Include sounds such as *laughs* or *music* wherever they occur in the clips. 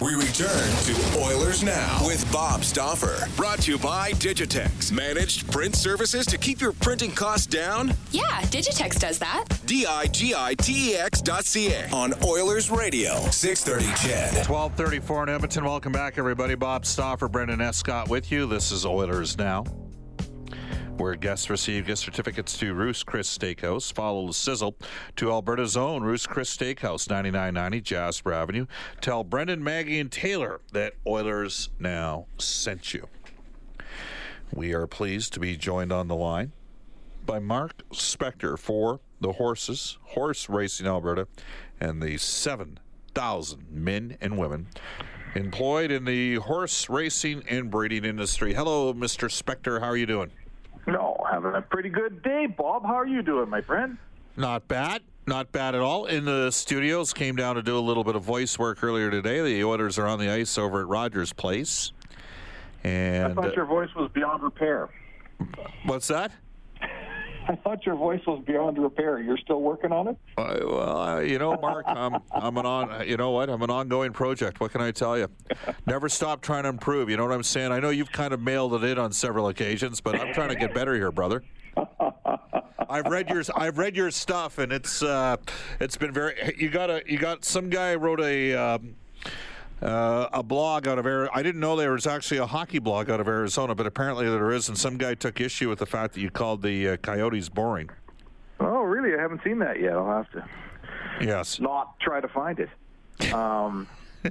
We return to Oilers Now with Bob Stauffer. Brought to you by Digitex. Managed print services to keep your printing costs down? Yeah, Digitex does that. D I G I T E X dot C A on Oilers Radio, 630 CHED. 1234 in Edmonton. Welcome back, everybody. Bob Stauffer, Brendan Escott with you. This is Oilers Now where guests receive gift certificates to Ruth's Chris Steakhouse. Follow the sizzle to Alberta's own Ruth's Chris Steakhouse, 9990 Jasper Avenue. Tell Brendan, Maggie, and Taylor that Oilers now sent you. We are pleased to be joined on the line by Mark Spector for the horses, Horse Racing Alberta, and the 7,000 men and women employed in the horse racing and breeding industry. Hello, Mr. Spector. How are you doing? No, having a pretty good day, Bob. How are you doing, my friend? Not bad. Not bad at all. In the studios, came down to do a little bit of voice work earlier today. The Oilers are on the ice over at Rogers Place. And I thought uh, your voice was beyond repair. what's that? I thought your voice was beyond repair. You're still working on it? Uh, well, uh, you know, Mark, I'm, I'm an on. You know what? I'm an ongoing project. What can I tell you? Never stop trying to improve. You know what I'm saying? I know you've kind of mailed it in on several occasions, but I'm trying to get better here, brother. I've read your I've read your stuff, and it's uh, it's been very. You got a you got some guy wrote a. Um, uh, a blog out of Arizona. I didn't know there was actually a hockey blog out of Arizona, but apparently there is. And some guy took issue with the fact that you called the uh, Coyotes boring. Oh, really? I haven't seen that yet. I'll have to Yes. not try to find it. Um, *laughs*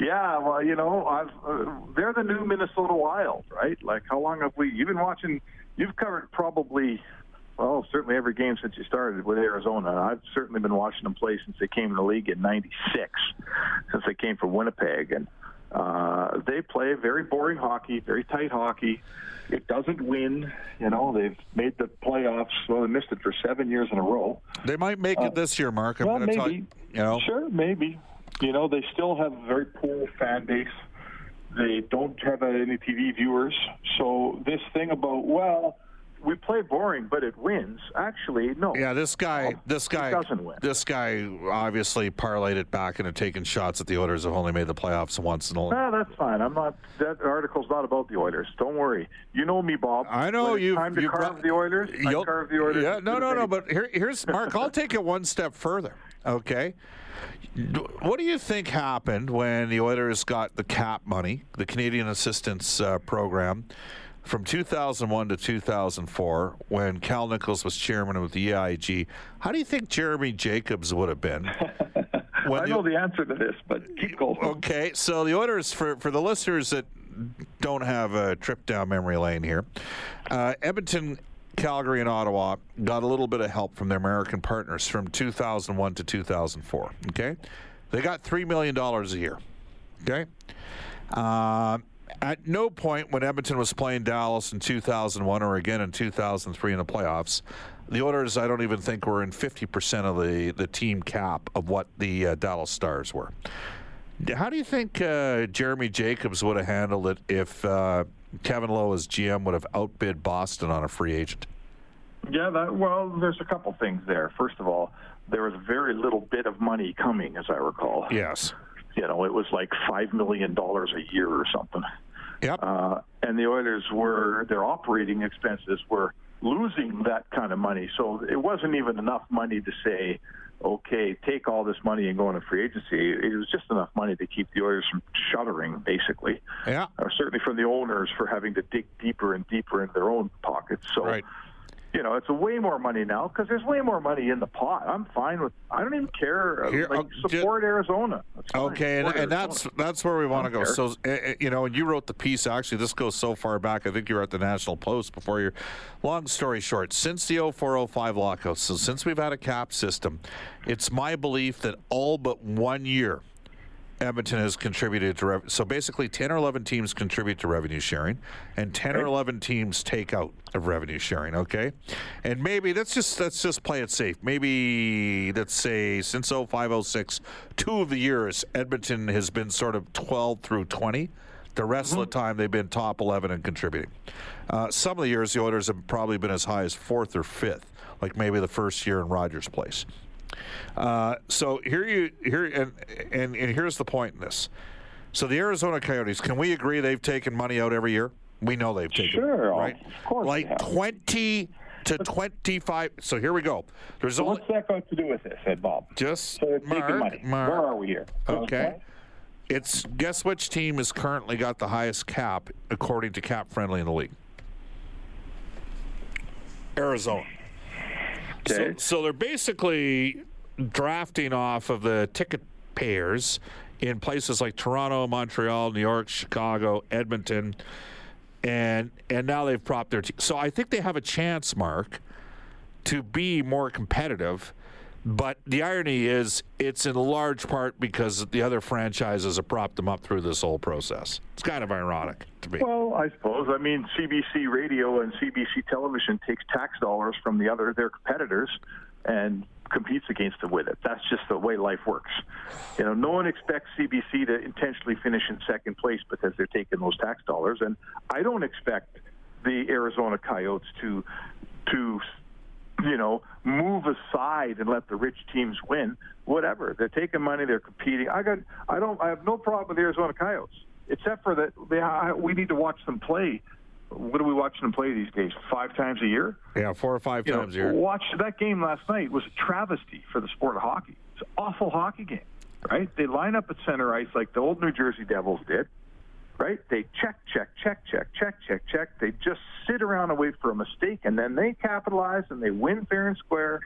yeah, well, you know, I've, uh, they're the new Minnesota Wild, right? Like, how long have we? You've been watching. You've covered probably, well, certainly every game since you started with Arizona. I've certainly been watching them play since they came in the league in '96, since they came from Winnipeg, and uh, they play very boring hockey, very tight hockey. It doesn't win. You know, they've made the playoffs. Well, they missed it for seven years in a row. They might make it this year, Mark. I'm well, maybe. you. You know, Sure, maybe. You know, they still have a very poor fan base. They don't have any TV viewers. So this thing about well, we play boring, but it wins. Actually, no. Yeah, this guy, this guy, doesn't win. this guy obviously parlayed it back and into taking shots at the Oilers have only made the playoffs once and all. Ah, that's fine. I'm not. That article's not about the Oilers. Don't worry. You know me, Bob. I know you. Time to carve brought- the Oilers. I carve the Oilers. Yeah, no, no, no. But here, here's Mark. I'll *laughs* take it one step further. Okay. What do you think happened when the Oilers got the cap money, the Canadian Assistance uh, Program, from 2001 to 2004, when Cal Nichols was chairman of the EIG? How do you think Jeremy Jacobs would have been? *laughs* I know the answer to this, but keep going. Okay, so the Oilers, for, for the listeners that don't have a trip down memory lane here, uh, Edmonton, Calgary, and Ottawa got a little bit of help from their American partners from 2001 to 2004. Okay, they got $3 million a year. Okay. Uh, at no point when Edmonton was playing Dallas in 2001 or again in 2003 in the playoffs, the Oilers, I don't even think, were in 50% of the, the team cap of what the uh, Dallas Stars were. How do you think uh, Jeremy Jacobs would have handled it if uh, Kevin Lowe as GM would have outbid Boston on a free agent? Yeah, that, well, there's a couple things there. First of all, there was very little bit of money coming, as I recall. Yes. You know, it was like five million dollars a year or something. Yep. Uh, and the Oilers were their operating expenses were losing that kind of money, so it wasn't even enough money to say, okay, take all this money and go into free agency. It was just enough money to keep the Oilers from shuttering, basically. Yeah. Or certainly from the owners for having to dig deeper and deeper into their own pockets. So. Right. You know, it's way more money now because there's way more money in the pot. I'm fine with. I don't even care. Here, like, uh, support Arizona. Okay, and, and that's that's where we want to go. care. So, uh, uh, you know, and you wrote the piece. Actually, this goes so far back. I think you were at the National Post before your. Long story short, since the 0405 lockout, so since we've had a cap system, it's my belief that all but one year, Edmonton has contributed to. Rev- so basically, 10 or 11 teams contribute to revenue sharing, and 10 or 11 teams take out of revenue sharing. Okay, and maybe let's just let's just play it safe. Maybe let's say since 0506, two of the years Edmonton has been sort of 12 through 20. The rest of the time they've been top 11 and contributing. Uh, some of the years the Oilers have probably been as high as fourth or fifth, like maybe the first year in Rogers Place. Uh, so here you here and, and and here's the point in this. So the Arizona Coyotes, can we agree they've taken money out every year? We know they've taken Sure, right? of course Like twenty to twenty-five. So here we go. There's So only what's that got to do with this, said Bob? just So Mark, money. Mark. Where are we here? Okay. It's guess which team has currently got the highest cap according to Cap Friendly in the league. Arizona. So, so they're basically drafting off of the ticket payers in places like Toronto, Montreal, New York, Chicago, Edmonton, and and now they've propped their team. So I think they have a chance, Mark, to be more competitive. But the irony is, it's in large part because the other franchises have propped them up through this whole process. It's kind of ironic to me. Well, I suppose. I mean, CBC Radio and CBC Television takes tax dollars from the other their competitors and competes against them with it. That's just the way life works. You know, no one expects CBC to intentionally finish in second place because they're taking those tax dollars, and I don't expect the Arizona Coyotes to to you know, move aside and let the rich teams win. Whatever. They're taking money. They're competing. I got. I don't. I have no problem with the Arizona Coyotes, except for that they. I, we need to watch them play. What are we watching them play these days? Five times a year. yeah, four or five You know, times a year. Watch that game last night was a travesty for the sport of hockey. It's an awful hockey game, right? They line up at center ice like the old New Jersey Devils did, right? They check, check, check, check, check, check, check. They just sit around and wait for a mistake, and then they capitalize and they win fair and square,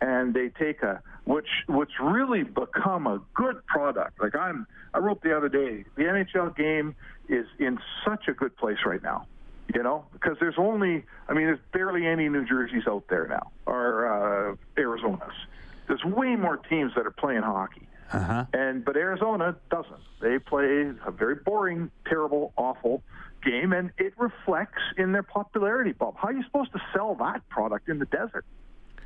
and they take a which which really become a good product. Like I'm, I wrote the other day, the NHL game is in such a good place right now you know, because there's only, I mean, there's barely any New Jerseys out there now, or uh, Arizonas. There's way more teams that are playing hockey, uh-huh. and but Arizona doesn't. They play a very boring, terrible, awful game, and it reflects in their popularity. Bob, how are you supposed to sell that product in the desert?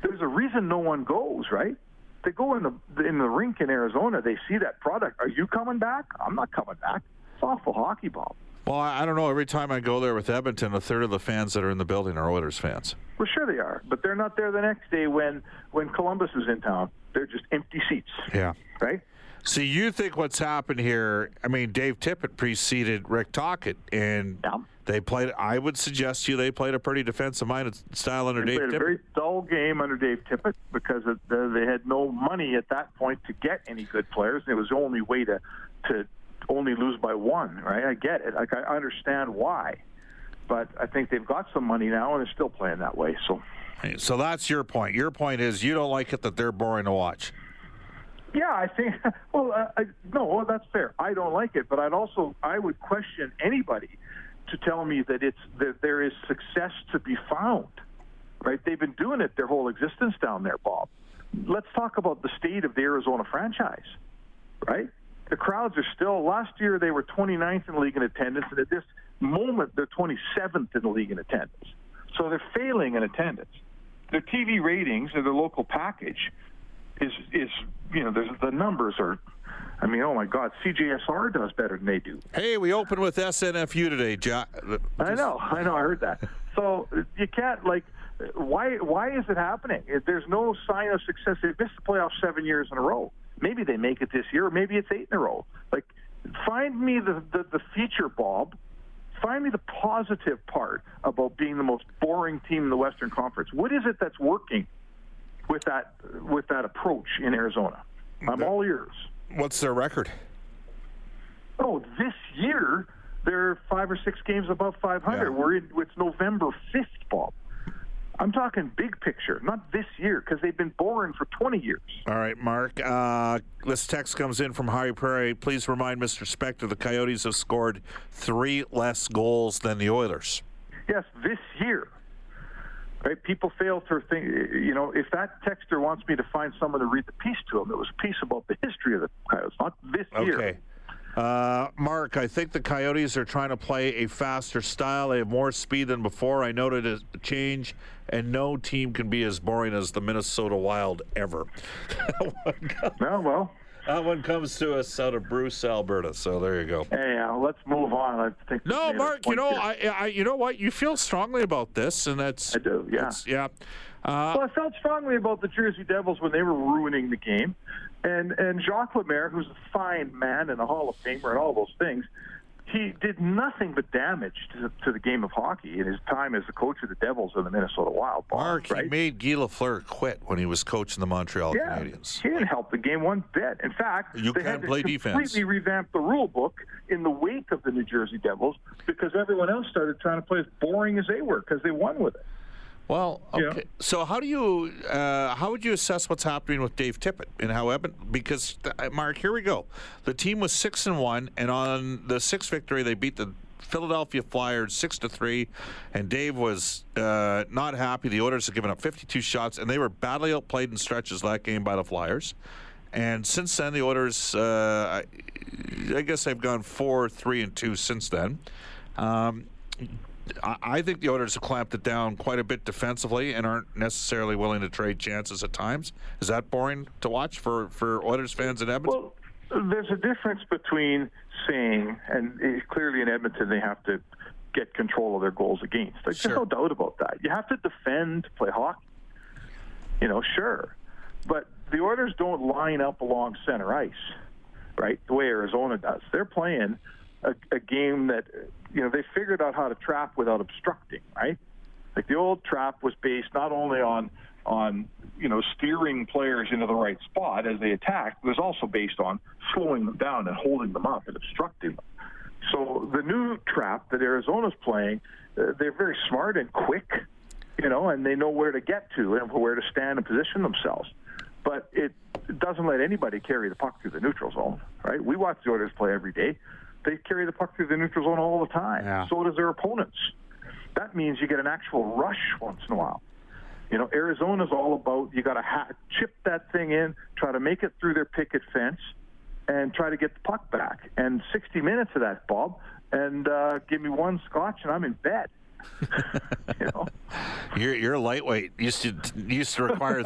There's a reason no one goes, right? They go in the in the rink in Arizona. They see that product. Are you coming back? I'm not coming back. It's awful hockey, Bob. Well, I don't know. Every time I go there with Edmonton, a third of the fans that are in the building are Oilers fans. Well, sure they are, but they're not there the next day when when Columbus is in town. They're just empty seats, Yeah. right? So you think what's happened here? I mean, Dave Tippett preceded Rick Tocchet, and Yeah. they played. I would suggest to you they played a pretty defensive-minded style under Dave Tippett. They Dave played a very dull game under Dave Tippett because the, they had no money at that point to get any good players. And it was the only way to to only lose by one, right? I get it. Like I understand why, but I think they've got some money now and they're still playing that way. So. So that's your point. Your point is you don't like it that they're boring to watch. Yeah, I think. *laughs* Well, uh, I, no, that's fair. I don't like it, but I'd also I would question anybody to tell me that it's that there is success to be found. Right? They've been doing it their whole existence down there, Bob. Let's talk about the state of the Arizona franchise. Right? The crowds are still. Last year they were 29th in league in attendance, and at this moment they're 27th in the league in attendance. So they're failing in attendance. Their TV ratings or their local package is is you know the numbers are I mean oh my god CJSR does better than they do. Hey, we opened with SNFU today, Jack. Uh, I know I know I heard that. So you can't like why why is it happening? If there's no sign of success. They've missed the playoffs seven years in a row. Maybe they make it this year or maybe it's eight in a row. Like find me the the, the feature Bob find me the positive part about being the most boring team in the Western Conference what is it that's working with that with that approach in Arizona. I'm all ears. What's their record? Oh, this year they're five or six games above 500. Yeah. We're in. It's November 5th, Bob. I'm talking big picture, not this year, because they've been boring for 20 years. All right, Mark. Uh, this text comes in from Harry Prairie. Please remind Mr. Spector the Coyotes have scored three less goals than the Oilers. Yes, this year. Right? People fail to think, you know, if that texter wants me to find someone to read the piece to him, it was a piece about the history of the Coyotes, not this year. Okay. Uh, Mark, I think the Coyotes are trying to play a faster style. They have more speed than before. I noted a change, and no team can be as boring as the Minnesota Wild ever. *laughs* well, well. That one comes to us out of Bruce, Alberta. So there you go. Hey, uh, let's move on. I think. No, Mark. You know, I, I, you know what? You feel strongly about this, and that's. I do. Yeah. Yeah. Uh, well, I felt strongly about the Jersey Devils when they were ruining the game, and and Jacques Lemaire, who's a fine man and a Hall of Famer and all those things, he did nothing but damage to, to the game of hockey in his time as the coach of the Devils and the Minnesota Wild. Mark, right? he made Guy Lafleur quit when he was coaching the Montreal yeah, Canadiens. He didn't help the game one bit. In fact, you they had to play completely defense. revamp the rule book in the wake of the New Jersey Devils because everyone else started trying to play as boring as they were because they won with it. Well, okay. Yeah. So how do you uh, how would you assess what's happening with Dave Tippett and how Eben? Because uh, Mark, here we go. The team was six and one, and on the sixth victory, they beat the Philadelphia Flyers six to three, and Dave was uh, not happy. The Oilers had given up 52 shots, and they were badly outplayed in stretches that game by the Flyers. And since then, the Oilers, uh, I, I guess they've gone four, three, and two since then. Um, I- think the Oilers have clamped it down quite a bit defensively and aren't necessarily willing to trade chances at times. Is that boring to watch for, for Oilers fans in Edmonton? Well, there's a difference between saying, and clearly in Edmonton they have to get control of their goals against. Like, Sure. There's no doubt about that. You have to defend to play hockey. You know, sure. But the Oilers don't line up along center ice, right? The way Arizona does. They're playing a, a game that, you know, they figured out how to trap without obstructing, right? Like the old trap was based not only on on you know steering players into the right spot as they attacked, it was also based on slowing them down and holding them up and obstructing them. So the new trap that Arizona's playing, uh, they're very smart and quick, you know, and they know where to get to and where to stand and position themselves. But it doesn't let anybody carry the puck through the neutral zone, right? We watch the Oilers play every day. They carry the puck through the neutral zone all the time. Yeah. So does their opponents. That means you get an actual rush once in a while. You know, Arizona's all about you got to ha- chip that thing in, try to make it through their picket fence, and try to get the puck back. And 60 minutes of that, Bob, and uh, give me one scotch, and I'm in bed. *laughs* you know. *laughs* You're, you're lightweight. Used to used to require Hey,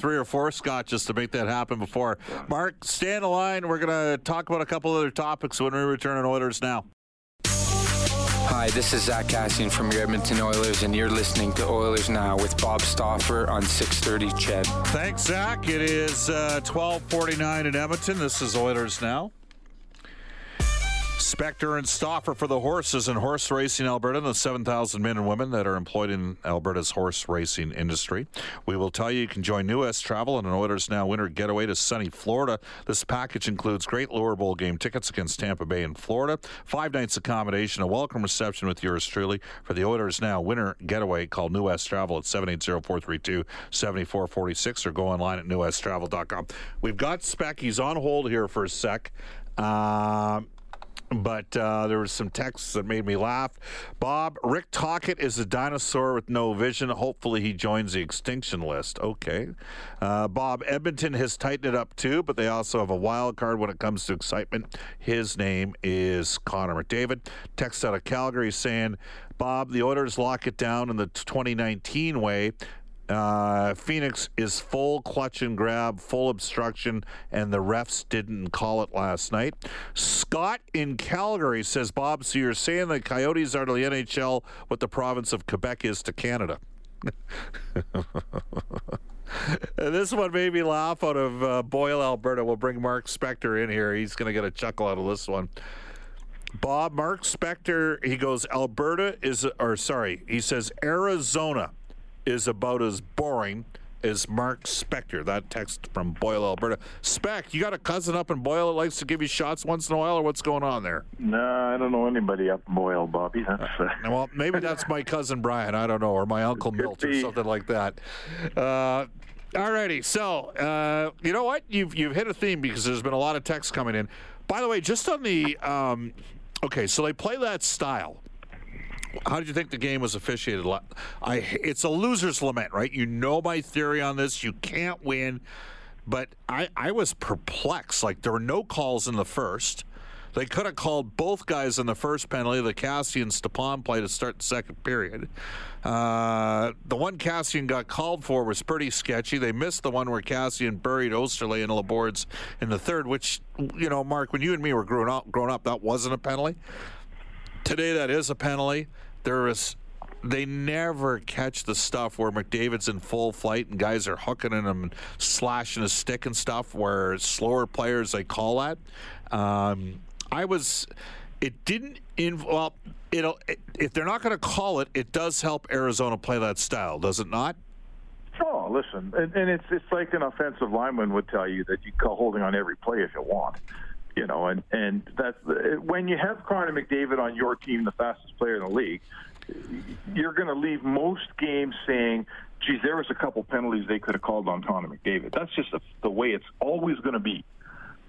Three or four scotches to make that happen before. Mark, stay on the line. We're going to talk about a couple other topics when we return on Oilers Now. Hi, this is Zack Kassian from your Edmonton Oilers, and you're listening to Oilers Now with Bob Stauffer on 630 Ched. Thanks, Zach. It is uh, 1249 in Edmonton. This is Oilers Now. Spector and Stauffer for the horses in horse racing Alberta, and the 7,000 men and women that are employed in Alberta's horse racing industry. We will tell you you can join New West Travel on an Oilers Now winter getaway to sunny Florida. This package includes great lower bowl game tickets against Tampa Bay in Florida, five nights accommodation, a welcome reception with yours truly for the Oilers Now winter getaway. Call New West Travel at 780-432-7446 or go online at newwesttravel.com. We've got Spec. He's on hold here for a sec. Um, but uh, there was some texts that made me laugh. Bob, Rick Tocchet is a dinosaur with no vision. Hopefully, he joins the extinction list. Okay. Uh, Bob, Edmonton has tightened it up too, but they also have a wild card when it comes to excitement. His name is Connor McDavid. Text out of Calgary saying, Bob, the Oilers lock it down in the 2019 way. Uh, Phoenix is full clutch and grab, full obstruction, and the refs didn't call it last night. Scott in Calgary says, Bob, so you're saying the Coyotes are to the NHL what the province of Quebec is to Canada? *laughs* this one made me laugh out of uh, Boyle, Alberta. We'll bring Mark Spector in here. He's going to get a chuckle out of this one. Bob, Mark Spector, he goes, Alberta is, or sorry, he says Arizona is about as boring as Mark Spector. That text from Boyle, Alberta. Spec, you got a cousin up in Boyle that likes to give you shots once in a while, or what's going on there? No, I don't know anybody up in Boyle, Bobby. That's uh, well, maybe that's *laughs* my cousin Brian. I don't know, or my uncle Milt, or something like that. Uh, Alrighty, so uh, you know what? You've you've hit a theme because there's been a lot of texts coming in. By the way, just on the um, okay, so they play that style. How did you think the game was officiated? I it's a loser's lament, right? You know my theory on this. You can't win, but I I was perplexed. Like there were no calls in the first. They could have called both guys in the first penalty. The Kassian Stepan play to start the second period. Uh, the one Kassian got called for was pretty sketchy. They missed the one where Kassian buried Oesterle in the boards in the third, which, you know, Mark, when you and me were growing up, growing up that wasn't a penalty. Today, that is a penalty. There is they never catch the stuff where McDavid's in full flight and guys are hooking at him and slashing his stick and stuff. Where slower players they call that. Um, I was. It didn't. In, well, it'll. If they're not going to call it, it does help Arizona play that style, does it not? Oh, listen, and, and it's it's like an offensive lineman would tell you that you call holding on every play if you want you know, and and that's when you have Connor McDavid on your team, the fastest player in the league, you're going to leave most games saying, "Geez, there was a couple penalties they could have called on Connor McDavid." That's just a, the way it's always going to be.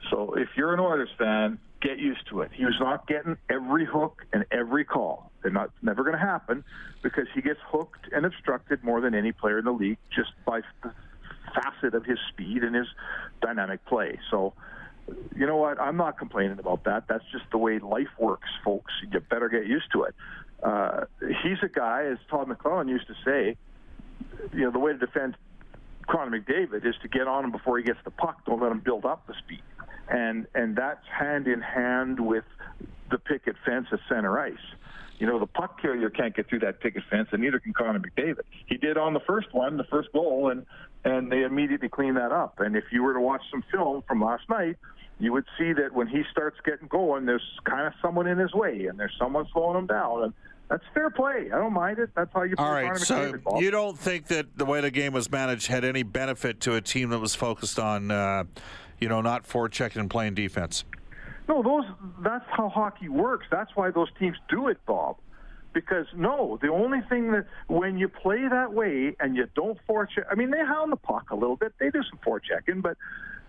So if you're an Oilers fan, get used to it. He was not getting every hook and every call. They're not never going to happen because he gets hooked and obstructed more than any player in the league just by the facet of his speed and his dynamic play. So you know what? I'm not complaining about that. That's just the way life works, folks. You better get used to it. Uh, he's a guy, as Todd McLellan used to say, you know, the way to defend Connor McDavid is to get on him before he gets the puck. Don't let him build up the speed. And and that's hand in hand with the picket fence at center ice. You know, the puck carrier can't get through that picket fence, and neither can Connor McDavid. He did on the first one, the first goal, and and they immediately cleaned that up. And if you were to watch some film from last night, you would see that when he starts getting going, there's kind of someone in his way, and there's someone slowing him down. And that's fair play. I don't mind it. That's how you. Play All right. So you don't think that the way the game was managed had any benefit to a team that was focused on, uh, you know, not forechecking and playing defense? No, those. That's how hockey works. That's why those teams do it, Bob because no, the only thing that when you play that way and you don't forecheck, I mean, they hound the puck a little bit. They do some forechecking, but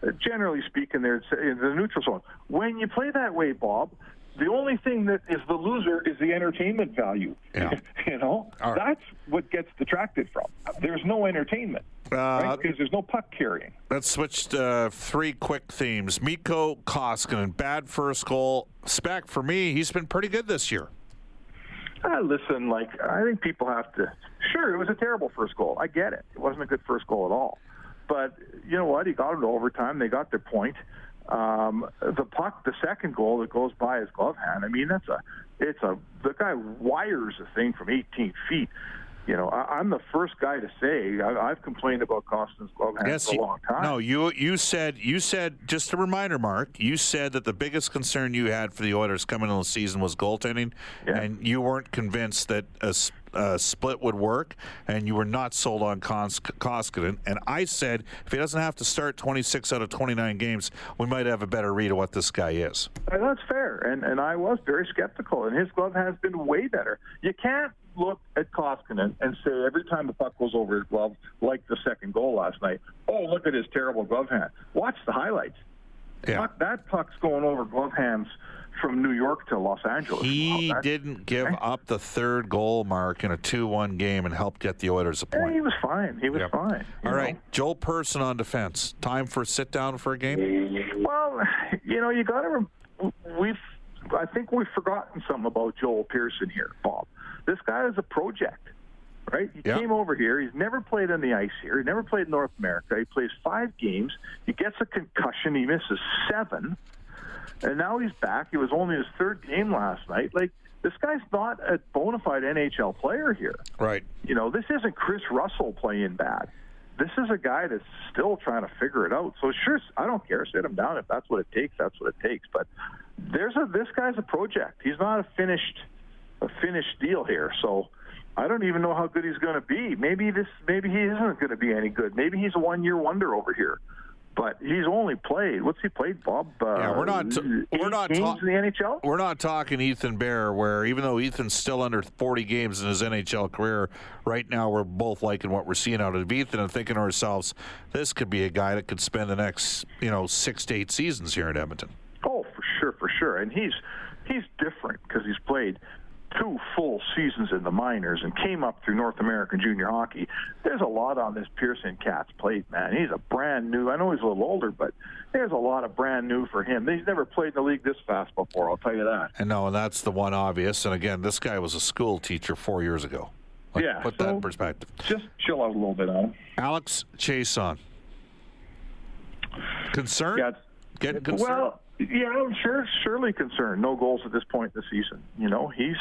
uh, generally speaking, they're in the neutral zone. When you play that way, Bob, the only thing that is the loser is the entertainment value. Yeah. *laughs* you know, right. that's what gets detracted from. There's no entertainment. Uh, right? Because there's no puck carrying. Let's switch to uh, three quick themes. Mikko Koskinen, bad first goal. Spec, for me, he's been pretty good this year. Uh, listen, like I think people have to. Sure, it was a terrible first goal. I get it. It wasn't a good first goal at all. But you know what? He got it overtime. They got their point. Um, the puck, the second goal that goes by his glove hand. I mean, that's a. It's a. The guy wires a thing from 18 feet you know, I, am the first guy to say I, have complained about Costin's glove hand yes, for a long time. No, you you said you said just a reminder, Mark. You said that the biggest concern you had for the Oilers coming into the season was goaltending, yeah. and you weren't convinced that a uh, split would work, and you were not sold on Kos- Koskinen. And I said if he doesn't have to start 26 out of 29 games, we might have a better read of what this guy is. And that's fair, and and I was very skeptical, and his glove has been way better. You can't look at Koskinen and say every time the puck goes over his glove, like the second goal last night, oh look at his terrible glove hand. Watch the highlights. Yeah. Puck, that puck's going over glove hands from New York to Los Angeles. He didn't give up the third goal mark in a 2 1 game and helped get the Oilers a Yeah, point. he was fine. He was Yep. fine. All know. right, Joel Persson on defense. Time for sit down for a game? Well, you know, you got to. We've. I think we've forgotten something about Joel Persson here, Bob. This guy is a project, right? He Yeah. came over here. He's never played on the ice here. He never played in North America. He plays five games. He gets a concussion. He misses seven, and now he's back. It was only his third game last night. Like this guy's not a bona fide NHL player here. Right. You know, this isn't Kris Russell playing bad. This is a guy that's still trying to figure it out. So sure, I don't care. Sit him down if that's what it takes. That's what it takes. But there's a this guy's a project. He's not a finished a finished deal here. So I don't even know how good he's going to be. Maybe this maybe he isn't going to be any good. Maybe he's a one year wonder over here. But he's only played. What's he played, Bob? Uh, Yeah, we're not- eight we're not ta- in the NHL. We're not talking Ethan Bear, where even though Ethan's still under 40 games in his NHL career, right now we're both liking what we're seeing out of Ethan and thinking to ourselves, this could be a guy that could spend the next, you know, six to eight seasons here in Edmonton. Oh, for sure, for sure. And he's he's different because he's played two full seasons in the minors and came up through North American junior hockey. There's a lot on this Persson cat's plate, man. He's a brand new. I know he's a little older, but there's a lot of brand new for him. He's never played in the league this fast before. I'll tell you that. And no, and that's the one obvious. And again, this guy was a school teacher four years ago. Like, Yeah, Put that in perspective. Just chill out a little bit on him. Alex Chiasson. Concerned? Yeah, Getting concerned? Well, yeah, I'm sure, surely concerned. No goals at this point in the season. You know, he's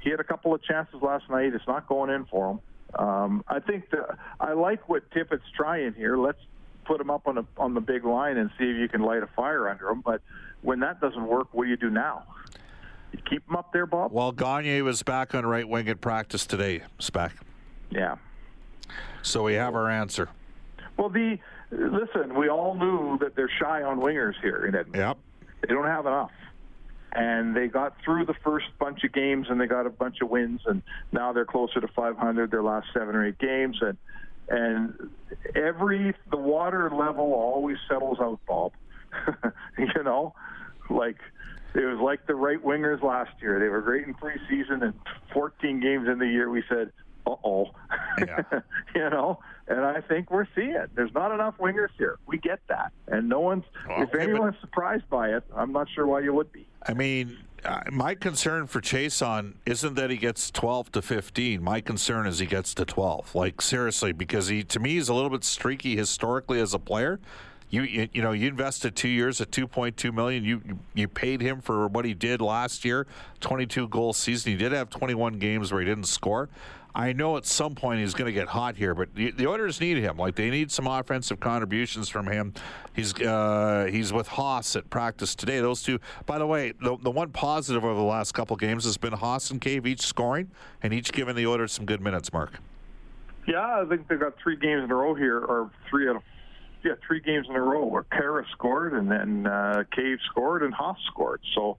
he had a couple of chances last night. It's not going in for him. Um, I think the, I like what Tippett's trying here. Let's put him up on a, on the big line and see if you can light a fire under him. But when that doesn't work, what do you do now? You keep him up there, Bob. well, Gagne was back on right wing at practice today, Spec. Yeah. So we have our answer. Well, the listen, we all knew that they're shy on wingers here in Edmonton. Yep. They don't have enough. And they got through the first bunch of games and they got a bunch of wins and now they're closer to 500 their last 7 or 8 games and and every the water level always settles out, Bob. *laughs* you know, like it was like the right wingers last year. They were great in preseason and 14 games in the year we said, "Uh-oh." Yeah. *laughs* you know, and I think we're seeing it. There's not enough wingers here. We get that. And no one's Well, if anyone's surprised by it, I'm not sure why you would be. I mean, my concern for Chiasson isn't that he gets 12 to 15. My concern is he gets to 12. Like seriously, because he to me he's a little bit streaky historically as a player. You, you you know you invested two years at 2.2 million. You- you paid him for what he did last year, 22 goal season. He did have 21 games where he didn't score. I know at some point he's going to get hot here, but the, the Oilers need him. Like they need some offensive contributions from him. He's uh, he's with Haas at practice today. Those two, by the way, the, the one positive over the last couple games has been Haas and Cave each scoring and each giving the Oilers some good minutes. Mark. Yeah, I think they got three games in a row here, or three out of yeah, three games in a row where Khaira scored and then uh, Cave scored and Haas scored. So,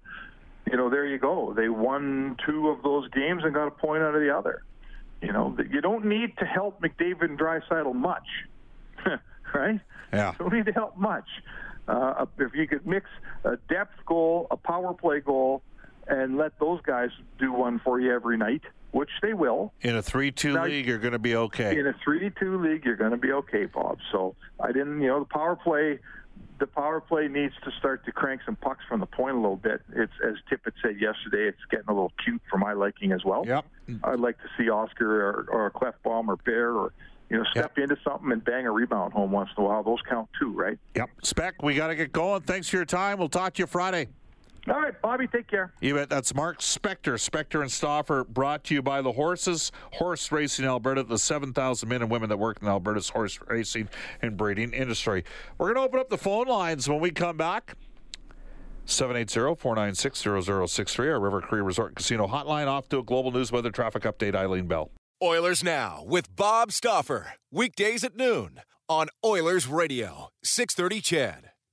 you know, there you go. They won two of those games and got a point out of the other. You know, you don't need to help McDavid and Draisaitl much, *laughs* right? Yeah. You don't need to help much. Uh, if you could mix a depth goal, a power play goal, and let those guys do one for you every night, which they will. In a three-two Now- league, you're going to be okay. In a three-two league, you're going to be okay, Bob. So I didn't, you know, the power play, the power play needs to start to crank some pucks from the point a little bit. It's as Tippett said yesterday, it's getting a little cute for my liking as well. Yep. I'd like to see Oscar or, or Klefbom or Bear or you know step into something and bang a rebound home once in a while. Those count too, right? Yep. Spec, we got to get going. Thanks for your time. We'll talk to you Friday. All right, Bobby, take care. You bet. That's Mark Spector. Spector and Stauffer brought to you by the horses. Horse Racing Alberta, the 7,000 men and women that work in Alberta's horse racing and breeding industry. We're going to open up the phone lines when we come back. 780-496-0063, our River Cree Resort Casino hotline. Off to a global news weather traffic update, Eileen Bell. Oilers Now with Bob Stauffer. Weekdays at noon on Oilers Radio, 630 CHED.